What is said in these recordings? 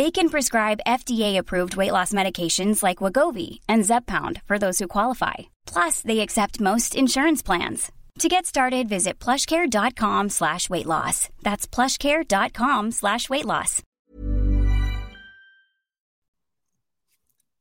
They can prescribe FDA-approved weight loss medications like Wegovy and Zepbound for those who qualify. Plus, they accept most insurance plans. To get started, visit plushcare.com slash weight loss. That's plushcare.com slash weight loss.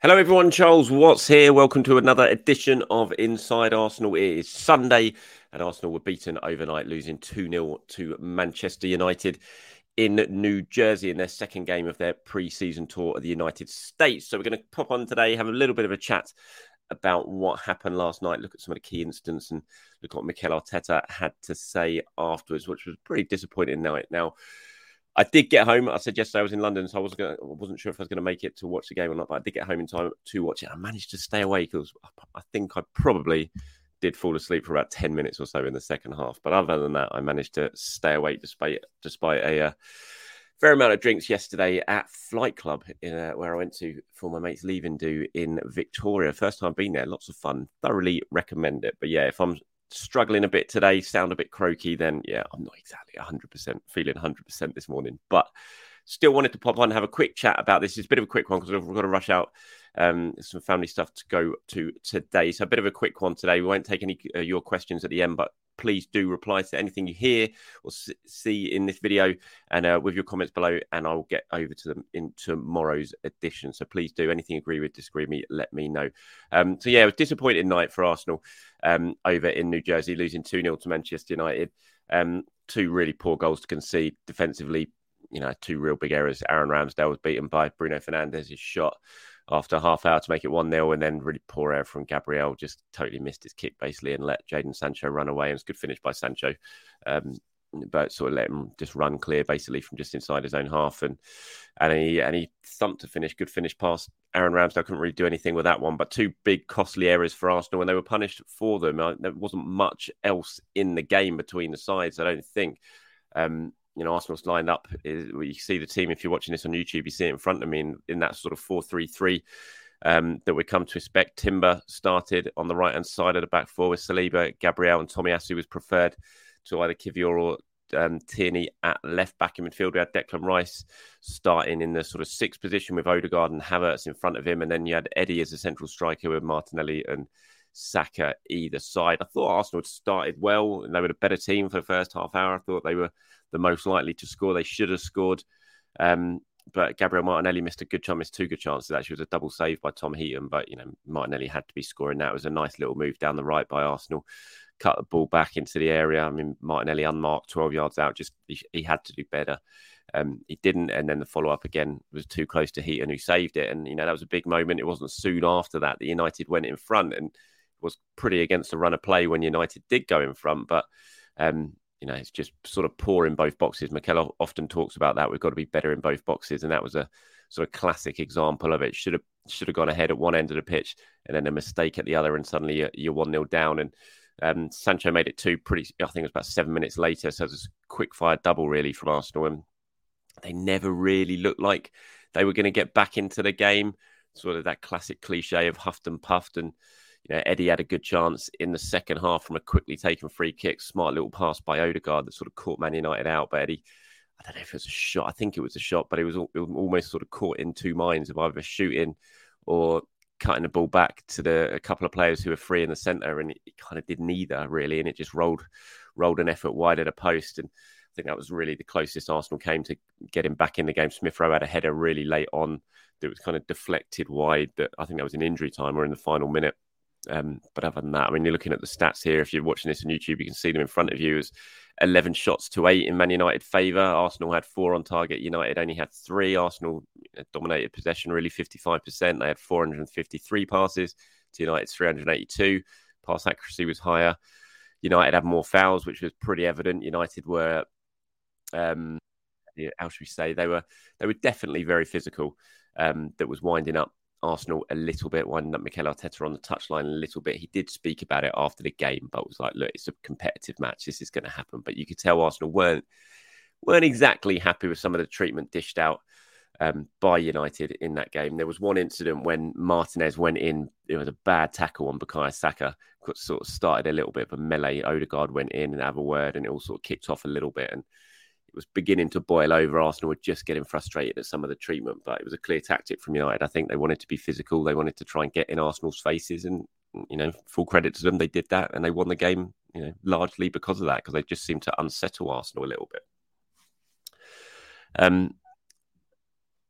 Hello, everyone. Charles Watts here. Welcome to another edition of Inside Arsenal. It is Sunday, and Arsenal were beaten overnight, losing 2 0 to Manchester United in New Jersey in their second game of their pre season tour of the United States. So, we're going to pop on today, have a little bit of a chat about what happened last night, look at some of the key incidents, and look at what Mikel Arteta had to say afterwards, which was pretty disappointing night. Now, I did get home. I said yesterday I was in London, so I wasn't gonna, I wasn't sure if I was going to make it to watch the game or not. But I did get home in time to watch it. I managed to stay awake because I think I probably did fall asleep for about ten minutes or so in the second half. But other than that, I managed to stay awake despite despite a uh, fair amount of drinks yesterday at Flight Club, in, uh, where I went to for my mate's leaving do in Victoria. First time been there, lots of fun. Thoroughly recommend it. But yeah, if I'm struggling a bit today, sound a bit croaky, then yeah, I'm not exactly 100% feeling 100% this morning. But still wanted to pop on and have a quick chat about this. It's a bit of a quick one because we've got to rush out um, some family stuff to go to today. So a bit of a quick one today. We won't take any uh, your questions at the end, but please do reply to anything you hear or see in this video and uh, with your comments below and I'll get over to them in tomorrow's edition. So please do anything agree with, disagree with me, let me know. Um, so yeah, it was disappointing night for Arsenal um, over in New Jersey, losing 2-0 to Manchester United. Um, two really poor goals to concede defensively. You know, two real big errors. Aaron Ramsdale was beaten by Bruno Fernandes' His shot after half hour to make it 1 0, and then really poor error from Gabriel. Just totally missed his kick basically and let Jadon Sancho run away. And it's good finish by Sancho. Um, but sort of let him just run clear basically from just inside his own half and and he and he thumped to finish good finish past Aaron Ramsdale couldn't really do anything with that one but two big costly errors for Arsenal and they were punished for them uh, there wasn't much else in the game between the sides I don't think um, you know Arsenal's lined up you see the team if you're watching this on YouTube you see it in front of me in, in that sort of 4-3-3 um, that we come to expect. Timber started on the right hand side of the back four with Saliba, Gabriel, and Tomiyasu was preferred to either Kiwior or um, Tierney at left back in midfield. We had Declan Rice starting in the sort of sixth position with Odegaard and Havertz in front of him, and then you had Eddie as a central striker with Martinelli and Saka either side. I thought Arsenal had started well and they were a better team for the first half hour. I thought they were the most likely to score. They should have scored. Um, but Gabriel Martinelli missed a good chance, missed two good chances. Actually, it was a double save by Tom Heaton, but you know Martinelli had to be scoring. That it was a nice little move down the right by Arsenal, cut the ball back into the area. I mean, Martinelli unmarked, twelve yards out. Just he, he had to do better. Um, he didn't, and then the follow up again was too close to Heaton, who saved it. And you know that was a big moment. It wasn't soon after that that United went in front and was pretty against the run of play when United did go in front, but. Um, you know, it's just sort of poor in both boxes. Mikel often talks about that. We've got to be better in both boxes, and that was a sort of classic example of it. Should have should have gone ahead at one end of the pitch, and then a mistake at the other, and suddenly you're, you're one 0 down. And um, Sancho made it two pretty. I think it was about seven minutes later. So it was a quick fire double really from Arsenal, and they never really looked like they were going to get back into the game. Sort of that classic cliche of huffed and puffed, and you know, Eddie had a good chance in the second half from a quickly taken free kick, smart little pass by Odegaard that sort of caught Man United out. But Eddie, I don't know if it was a shot. I think it was a shot, but it was, it was almost sort of caught in two minds of either shooting or cutting the ball back to the a couple of players who were free in the centre, and it, it kind of did neither really, and it just rolled rolled an effort wide at a post, and I think that was really the closest Arsenal came to getting back in the game. Smith Rowe had a header really late on that was kind of deflected wide. That I think that was in injury time or in the final minute. Um, but other than that, I mean, you're looking at the stats here. If you're watching this on YouTube, you can see them in front of you. As 11 shots to eight in Man United favour. Arsenal had four on target. United only had three. Arsenal dominated possession really 55%. They had 453 passes to United's 382. Pass accuracy was higher. United had more fouls, which was pretty evident. United were, um, how should we say, they were they were definitely very physical. Um, that was winding up Arsenal a little bit, winding up Mikel Arteta on the touchline a little bit. He did speak about it after the game, but was like, look, it's a competitive match. This is going to happen. But you could tell Arsenal weren't weren't exactly happy with some of the treatment dished out um, by United in that game. There was one incident when Martinez went in. It was a bad tackle on Bukayo Saka. Sort of started a little bit of a melee. Odegaard went in and have a word, and it all sort of kicked off a little bit. And it was beginning to boil over. Arsenal were just getting frustrated at some of the treatment, but it was a clear tactic from United. I think they wanted to be physical. They wanted to try and get in Arsenal's faces, and you know, full credit to them, they did that, and they won the game. You know, largely because of that, because they just seemed to unsettle Arsenal a little bit. Um,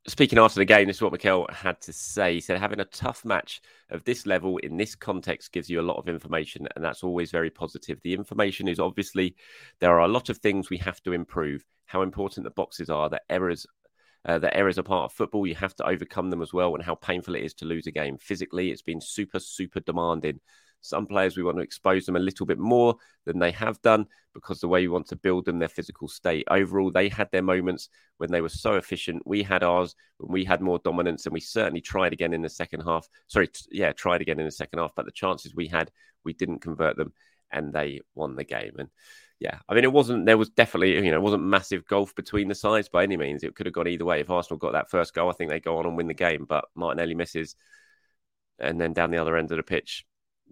speaking after the game, this is what Mikel had to say. He said, having a tough match of this level in this context gives you a lot of information, and that's always very positive. The information is obviously there are a lot of things we have to improve, how important the boxes are, that errors. Uh, that errors are part of football. You have to overcome them as well, and how painful it is to lose a game. Physically, it's been super, super demanding. Some players, we want to expose them a little bit more than they have done because the way we want to build them, their physical state. Overall, they had their moments when they were so efficient. We had ours when we had more dominance, and we certainly tried again in the second half. Sorry, t- yeah, tried again in the second half, but the chances we had, we didn't convert them, and they won the game. And yeah, I mean, it wasn't, there was definitely, you know, it wasn't massive gulf between the sides by any means. It could have gone either way. If Arsenal got that first goal, I think they go on and win the game, but Martinelli misses. And then down the other end of the pitch,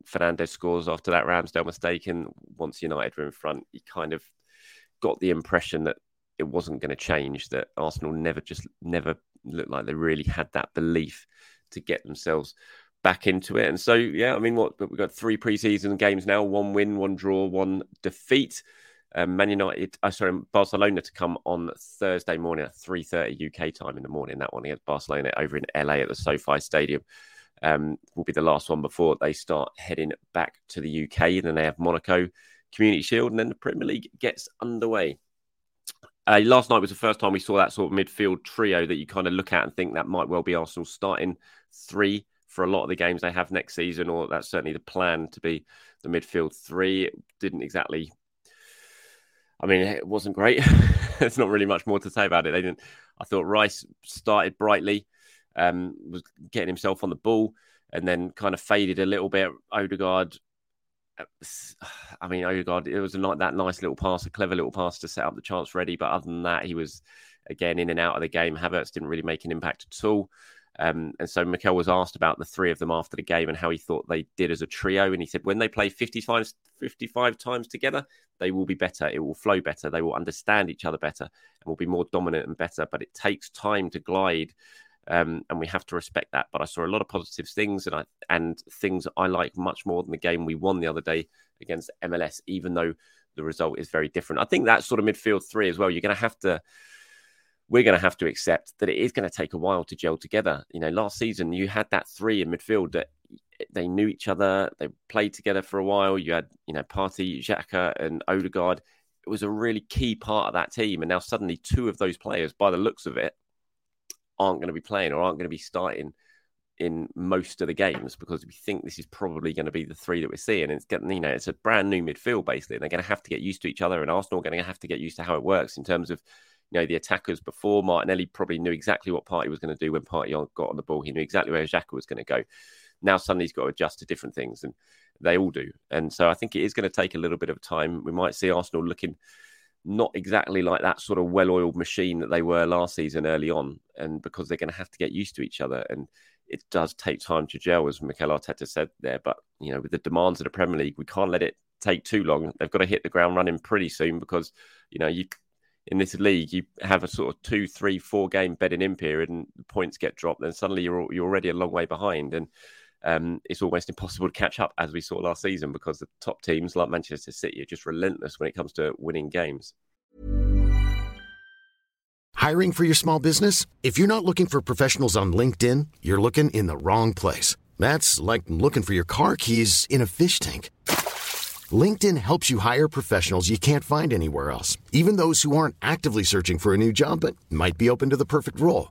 Fernandes scores after that Ramsdale mistake, and once United were in front, you kind of got the impression that it wasn't going to change. That Arsenal never just never looked like they really had that belief to get themselves back into it. And so, yeah, I mean, what we've got three preseason games now: one win, one draw, one defeat. Um, Man United, uh, sorry, Barcelona to come on Thursday morning at three thirty UK time in the morning. That one against Barcelona over in LA at the SoFi Stadium um, will be the last one before they start heading back to the UK. And then they have Monaco Community Shield, and then the Premier League gets underway. Uh, last night was the first time we saw that sort of midfield trio that you kind of look at and think that might well be Arsenal starting three for a lot of the games they have next season, or that's certainly the plan to be the midfield three. It didn't exactly. I mean, it wasn't great. There's not really much more to say about it. They didn't. I thought Rice started brightly um, was getting himself on the ball and then kind of faded a little bit. Odegaard, I mean, Odegaard, it was not that nice little pass, a clever little pass to set up the chance ready. But other than that, he was again in and out of the game. Havertz didn't really make an impact at all. Um, and so Mikel was asked about the three of them after the game and how he thought they did as a trio. And he said, when they play 55, 55 times together, they will be better. It will flow better. They will understand each other better and will be more dominant and better. But it takes time to glide um, and we have to respect that. But I saw a lot of positive things, and I and things I like much more than the game we won the other day against MLS, even though the result is very different. I think that sort of midfield three as well. You're going to have to. We're going to have to accept that it is going to take a while to gel together. You know, last season you had that three in midfield that they knew each other. They played together for a while. You had, you know, Partey, Xhaka, and Odegaard. It was a really key part of that team. And now suddenly two of those players, by the looks of it, aren't going to be playing or aren't going to be starting in most of the games because we think this is probably going to be the three that we're seeing. It's getting, you know, it's a brand new midfield basically. And they're going to have to get used to each other, and Arsenal are going to have to get used to how it works in terms of, you know, the attackers. Before Martinelli probably knew exactly what Partey was going to do when Partey got on the ball. He knew exactly where Xhaka was going to go. Now suddenly he's got to adjust to different things, and they all do. And so I think it is going to take a little bit of time. We might see Arsenal looking not exactly like that sort of well-oiled machine that they were last season early on, and because they're going to have to get used to each other, and it does take time to gel, as Mikel Arteta said there. But you know, with the demands of the Premier League, we can't let it take too long. They've got to hit the ground running pretty soon because you know you in this league, you have a sort of two, three, four game bedding in period, and points get dropped, then suddenly you're you're already a long way behind, and um, it's almost impossible to catch up as we saw last season because the top teams like Manchester City are just relentless when it comes to winning games. Hiring for your small business? If you're not looking for professionals on LinkedIn, you're looking in the wrong place. That's like looking for your car keys in a fish tank. LinkedIn helps you hire professionals you can't find anywhere else, even those who aren't actively searching for a new job but might be open to the perfect role.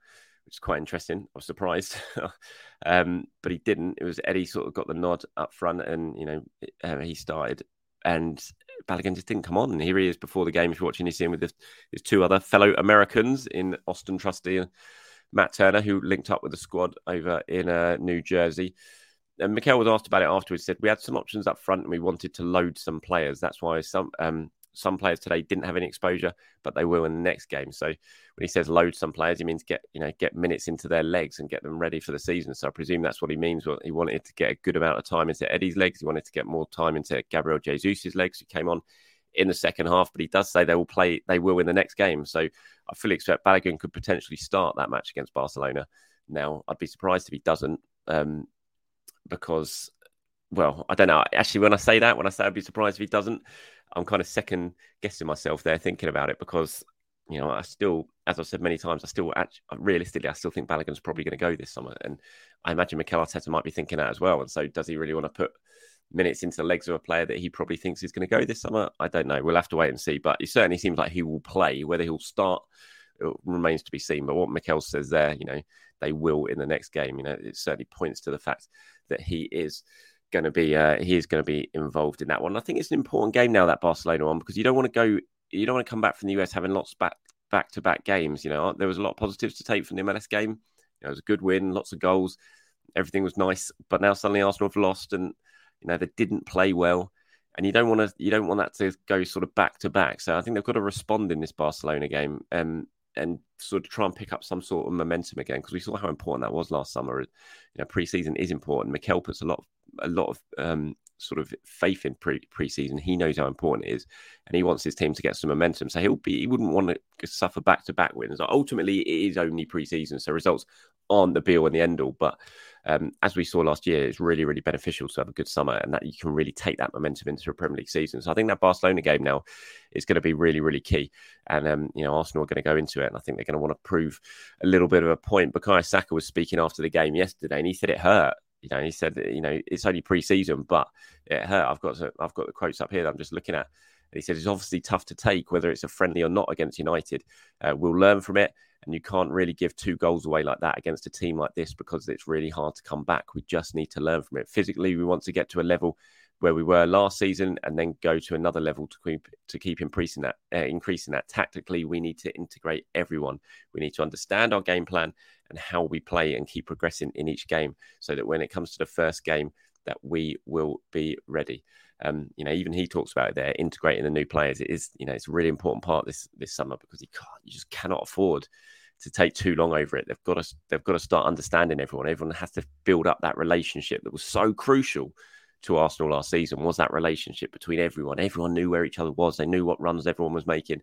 which is quite interesting. I was surprised, um, but he didn't. It was Eddie sort of got the nod up front, and you know uh, he started, and Balogun just didn't come on. And here he is before the game. If you're watching, you see him with his, his two other fellow Americans in Austin Trusty and Matt Turner, who linked up with the squad over in uh, New Jersey. And Mikel was asked about it afterwards. Said we had some options up front, and we wanted to load some players. That's why some um, some players today didn't have any exposure, but they will in the next game. So when he says load some players, he means get you know get minutes into their legs and get them ready for the season. So I presume that's what he means. Well, he wanted to get a good amount of time into Eddie's legs. He wanted to get more time into Gabriel Jesus's legs, who came on in the second half. But he does say they will play. They will in the next game. So I fully expect Balogun could potentially start that match against Barcelona. Now I'd be surprised if he doesn't, um, because well, I don't know. Actually, when I say that, when I say I'd be surprised if he doesn't, I'm kind of second guessing myself there, thinking about it because you know I still, as I've said many times, I still actually, realistically, I still think Balogun's probably going to go this summer, and I imagine Mikel Arteta might be thinking that as well. And so, does he really want to put minutes into the legs of a player that he probably thinks is going to go this summer? I don't know. We'll have to wait and see. But it certainly seems like he will play. Whether he'll start remains to be seen. But what Mikel says there, you know, they will in the next game. You know, it certainly points to the fact that he is going to be uh, he is going to be involved in that one. I think it's an important game now that Barcelona one because you don't want to go you don't want to come back from the US having lots back back to back games. You know, there was a lot of positives to take from the MLS game. You know, it was a good win, lots of goals, everything was nice. But now suddenly Arsenal have lost, and you know they didn't play well. And you don't want to you don't want that to go sort of back to back. So I think they've got to respond in this Barcelona game. Um, and sort of try and pick up some sort of momentum again because we saw how important that was last summer. You know, preseason is important. Mikel puts a lot of a lot of um, sort of faith in pre preseason. He knows how important it is, and he wants his team to get some momentum. So he'll be he wouldn't want to suffer back to back wins. Ultimately, it is only preseason, so results aren't the be all and the end all. But um, as we saw last year, it's really really beneficial to have a good summer, and that you can really take that momentum into a Premier League season. So I think that Barcelona game now is going to be really really key, and um, you know Arsenal are going to go into it, and I think they're going to want to prove a little bit of a point. Bukayo Saka was speaking after the game yesterday, and he said it hurt you know, he said, you know, it's only pre-season, but it hurt. I've got I've got the quotes up here that I'm just looking at. And he said it's obviously tough to take, whether it's a friendly or not against United. Uh, we'll learn from it, and you can't really give two goals away like that against a team like this because it's really hard to come back. We just need to learn from it. Physically, we want to get to a level where we were last season and then go to another level to keep to keep increasing that uh, increasing that tactically we need to integrate everyone we need to understand our game plan and how we play and keep progressing in each game so that when it comes to the first game that we will be ready um, you know even he talks about it there integrating the new players it is you know it's a really important part this this summer because you can't you just cannot afford to take too long over it. They've got to they've got to start understanding everyone. Everyone has to build up that relationship that was so crucial to Arsenal last season was that relationship between everyone. Everyone knew where each other was. They knew what runs everyone was making,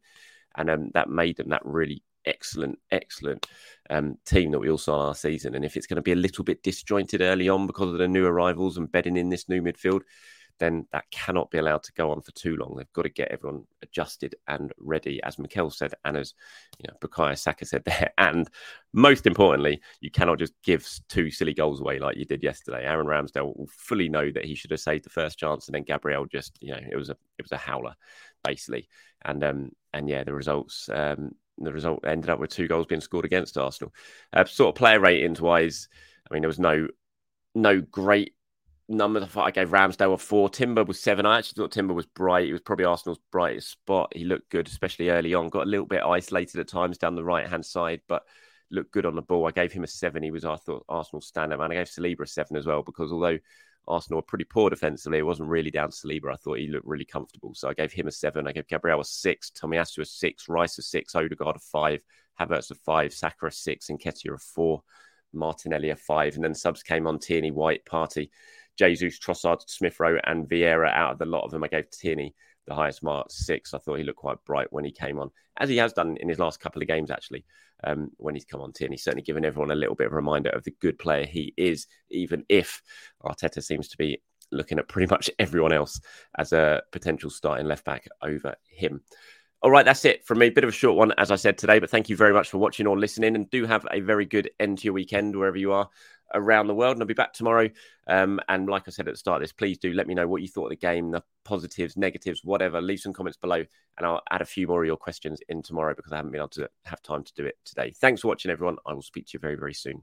and um, that made them that really excellent, excellent um, team that we all saw last season. And if it's going to be a little bit disjointed early on because of the new arrivals and bedding in this new midfield, then that cannot be allowed to go on for too long. They've got to get everyone adjusted and ready, as Mikel said, and as you know, Bukayo Saka said there. And most importantly, you cannot just give two silly goals away like you did yesterday. Aaron Ramsdale will fully know that he should have saved the first chance, and then Gabriel just, you know, it was a it was a howler, basically. And um and yeah, the results um the result ended up with two goals being scored against Arsenal. Uh, sort of player ratings wise, I mean, there was no no great numbers. I thought I gave Ramsdale a four. Timber was seven. I actually thought Timber was bright. He was probably Arsenal's brightest spot. He looked good, especially early on. Got a little bit isolated at times down the right hand side, but looked good on the ball. I gave him a seven. He was, I thought, Arsenal's standout man. I gave Saliba a seven as well because although Arsenal were pretty poor defensively, it wasn't really down to Saliba. I thought he looked really comfortable. So I gave him a seven. I gave Gabriel a six, Tomiyasu a six, Rice a six, Odegaard a five, Havertz a five, Saka a six, and Nketiah a four. Martinelli a five, and then subs came on Tierney, White, Partey, Jesus, Trossard, Smith Rowe, and Vieira. Out of the lot of them, I gave Tierney the highest mark, six. I thought he looked quite bright when he came on, as he has done in his last couple of games, actually. Um, when he's come on, Tierney certainly given everyone a little bit of a reminder of the good player he is, even if Arteta seems to be looking at pretty much everyone else as a potential starting left back over him. All right, that's it from me. Bit of a short one, as I said today, but thank you very much for watching or listening. And do have a very good end to your weekend wherever you are around the world. And I'll be back tomorrow. Um, and like I said at the start of this, please do let me know what you thought of the game, the positives, negatives, whatever. Leave some comments below, and I'll add a few more of your questions in tomorrow because I haven't been able to have time to do it today. Thanks for watching, everyone. I will speak to you very, very soon.